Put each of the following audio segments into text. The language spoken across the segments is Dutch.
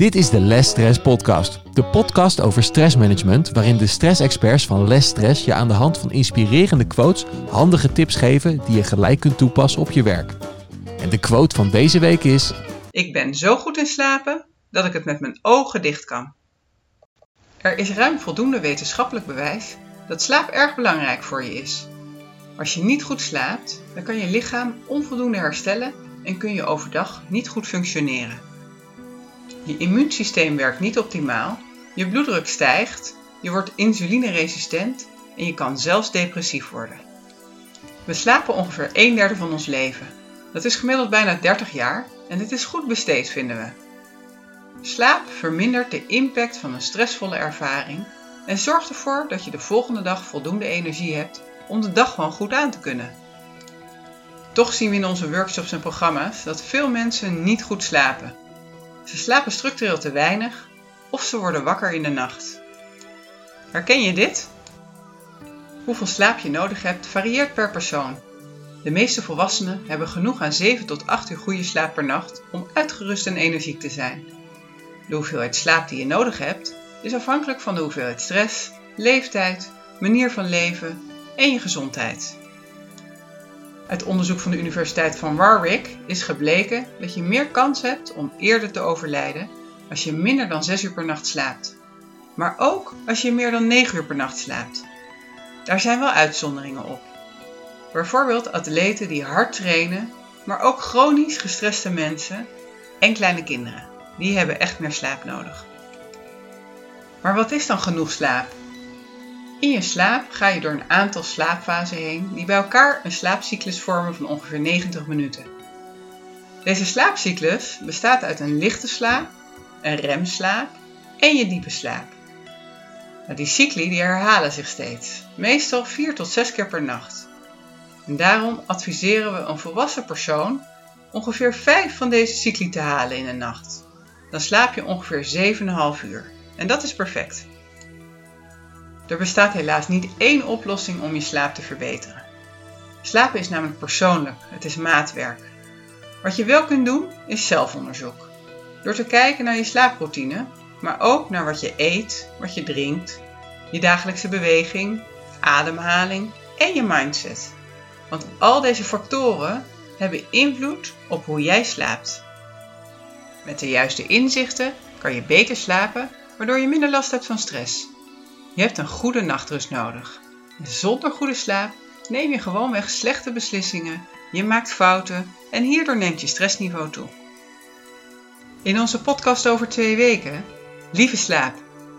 Dit is de Less Stress Podcast. De podcast over stressmanagement, waarin de stressexperts van Less Stress je aan de hand van inspirerende quotes handige tips geven die je gelijk kunt toepassen op je werk. En de quote van deze week is: Ik ben zo goed in slapen dat ik het met mijn ogen dicht kan. Er is ruim voldoende wetenschappelijk bewijs dat slaap erg belangrijk voor je is. Als je niet goed slaapt, dan kan je lichaam onvoldoende herstellen en kun je overdag niet goed functioneren. Je immuunsysteem werkt niet optimaal, je bloeddruk stijgt, je wordt insulineresistent en je kan zelfs depressief worden. We slapen ongeveer een derde van ons leven. Dat is gemiddeld bijna 30 jaar en dit is goed besteed vinden we. Slaap vermindert de impact van een stressvolle ervaring en zorgt ervoor dat je de volgende dag voldoende energie hebt om de dag gewoon goed aan te kunnen. Toch zien we in onze workshops en programma's dat veel mensen niet goed slapen. Ze slapen structureel te weinig of ze worden wakker in de nacht. Herken je dit? Hoeveel slaap je nodig hebt varieert per persoon. De meeste volwassenen hebben genoeg aan 7 tot 8 uur goede slaap per nacht om uitgerust en energiek te zijn. De hoeveelheid slaap die je nodig hebt is afhankelijk van de hoeveelheid stress, leeftijd, manier van leven en je gezondheid. Uit onderzoek van de Universiteit van Warwick is gebleken dat je meer kans hebt om eerder te overlijden als je minder dan 6 uur per nacht slaapt. Maar ook als je meer dan 9 uur per nacht slaapt. Daar zijn wel uitzonderingen op. Bijvoorbeeld atleten die hard trainen, maar ook chronisch gestreste mensen en kleine kinderen. Die hebben echt meer slaap nodig. Maar wat is dan genoeg slaap? In je slaap ga je door een aantal slaapfasen heen die bij elkaar een slaapcyclus vormen van ongeveer 90 minuten. Deze slaapcyclus bestaat uit een lichte slaap, een remslaap en je diepe slaap. Nou, die cycli die herhalen zich steeds, meestal 4 tot 6 keer per nacht. En daarom adviseren we een volwassen persoon ongeveer 5 van deze cycli te halen in een nacht. Dan slaap je ongeveer 7,5 uur. En dat is perfect. Er bestaat helaas niet één oplossing om je slaap te verbeteren. Slapen is namelijk persoonlijk, het is maatwerk. Wat je wel kunt doen is zelfonderzoek. Door te kijken naar je slaaproutine, maar ook naar wat je eet, wat je drinkt, je dagelijkse beweging, ademhaling en je mindset. Want al deze factoren hebben invloed op hoe jij slaapt. Met de juiste inzichten kan je beter slapen, waardoor je minder last hebt van stress. Je hebt een goede nachtrust nodig. Zonder goede slaap neem je gewoonweg slechte beslissingen, je maakt fouten en hierdoor neemt je stressniveau toe. In onze podcast over twee weken, Lieve slaap,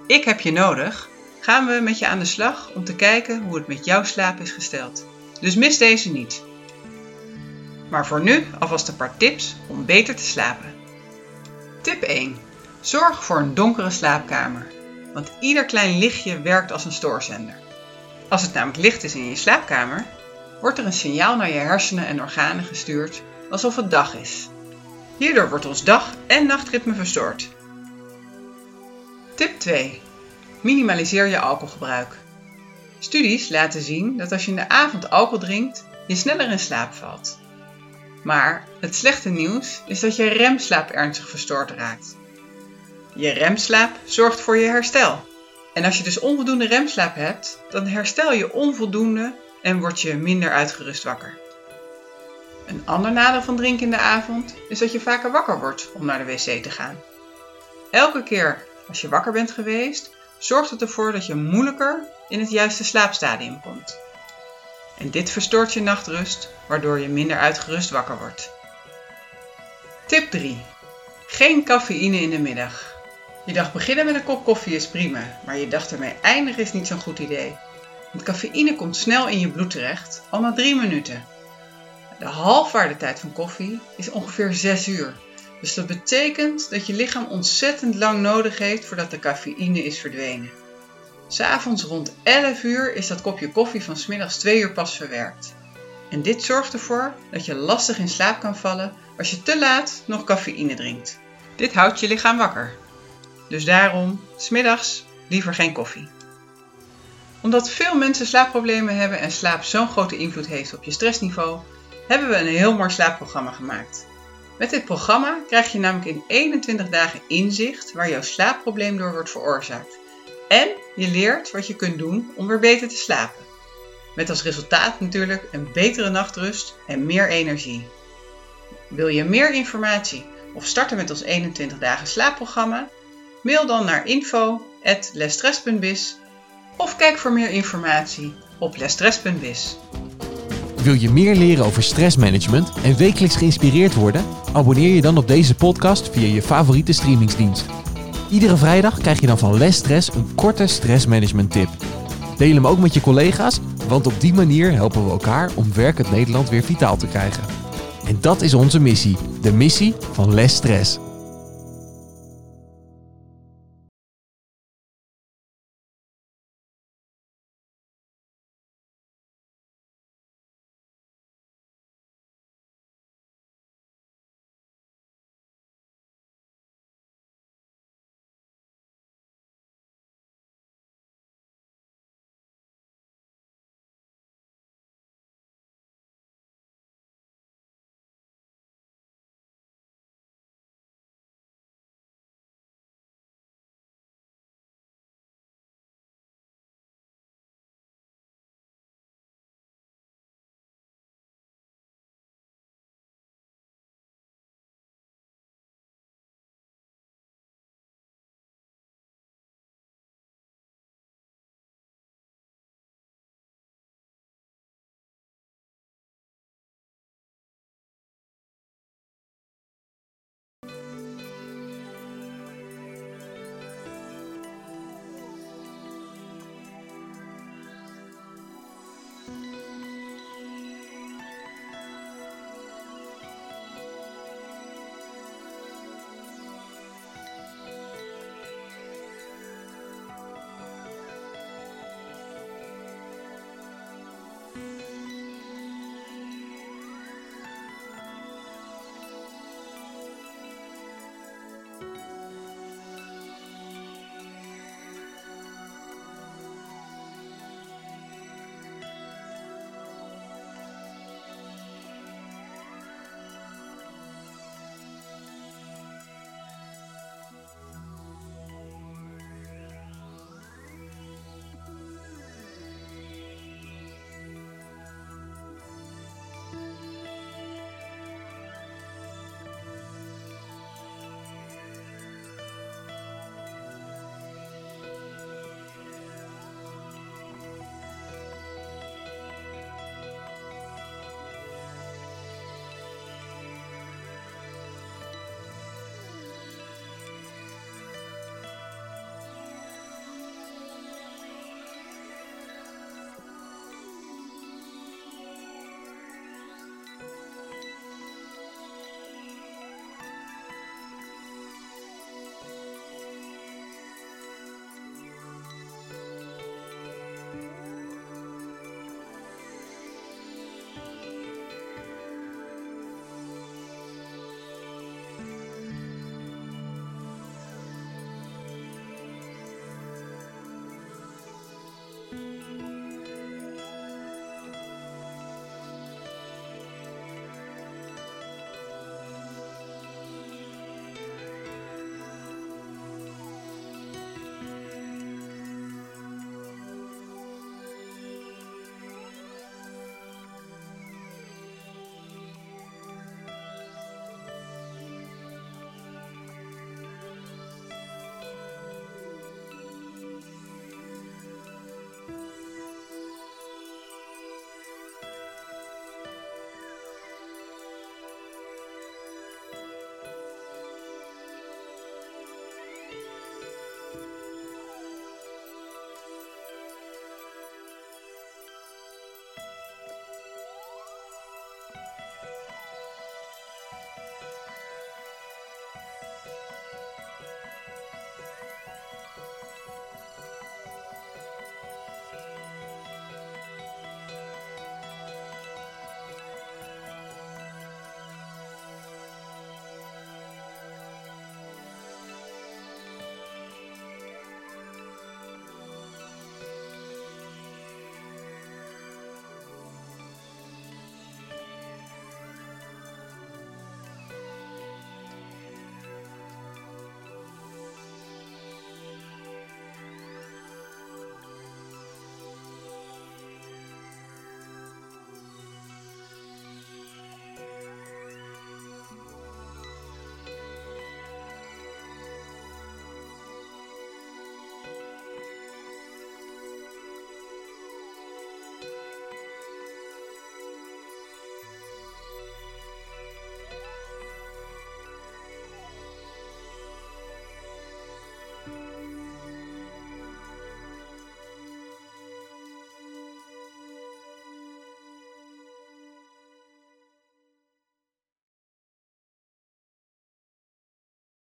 ik heb je nodig, gaan we met je aan de slag om te kijken hoe het met jouw slaap is gesteld. Dus mis deze niet. Maar voor nu alvast een paar tips om beter te slapen. Tip 1. Zorg voor een donkere slaapkamer want ieder klein lichtje werkt als een stoorzender. Als het namelijk licht is in je slaapkamer, wordt er een signaal naar je hersenen en organen gestuurd alsof het dag is. Hierdoor wordt ons dag- en nachtritme verstoord. Tip 2. Minimaliseer je alcoholgebruik. Studies laten zien dat als je in de avond alcohol drinkt, je sneller in slaap valt. Maar het slechte nieuws is dat je remslaap ernstig verstoord raakt. Je remslaap zorgt voor je herstel. En als je dus onvoldoende remslaap hebt, dan herstel je onvoldoende en word je minder uitgerust wakker. Een ander nadeel van drinken in de avond is dat je vaker wakker wordt om naar de wc te gaan. Elke keer als je wakker bent geweest, zorgt het ervoor dat je moeilijker in het juiste slaapstadium komt. En dit verstoort je nachtrust, waardoor je minder uitgerust wakker wordt. Tip 3. Geen cafeïne in de middag. Je dag beginnen met een kop koffie is prima, maar je dag ermee eindigen is niet zo'n goed idee. Want cafeïne komt snel in je bloed terecht, al na 3 minuten. De halfwaardetijd van koffie is ongeveer 6 uur. Dus dat betekent dat je lichaam ontzettend lang nodig heeft voordat de cafeïne is verdwenen. S'avonds rond 11 uur is dat kopje koffie van smiddags 2 uur pas verwerkt. En dit zorgt ervoor dat je lastig in slaap kan vallen als je te laat nog cafeïne drinkt. Dit houdt je lichaam wakker. Dus daarom, smiddags, liever geen koffie. Omdat veel mensen slaapproblemen hebben en slaap zo'n grote invloed heeft op je stressniveau, hebben we een heel mooi slaapprogramma gemaakt. Met dit programma krijg je namelijk in 21 dagen inzicht waar jouw slaapprobleem door wordt veroorzaakt. En je leert wat je kunt doen om weer beter te slapen. Met als resultaat natuurlijk een betere nachtrust en meer energie. Wil je meer informatie of starten met ons 21 dagen slaapprogramma? Mail dan naar info.lestress.biz of kijk voor meer informatie op lestress.biz. Wil je meer leren over stressmanagement en wekelijks geïnspireerd worden? Abonneer je dan op deze podcast via je favoriete streamingsdienst. Iedere vrijdag krijg je dan van Les Stress een korte stressmanagement tip. Deel hem ook met je collega's, want op die manier helpen we elkaar om werkend Nederland weer vitaal te krijgen. En dat is onze missie, de missie van Les Stress.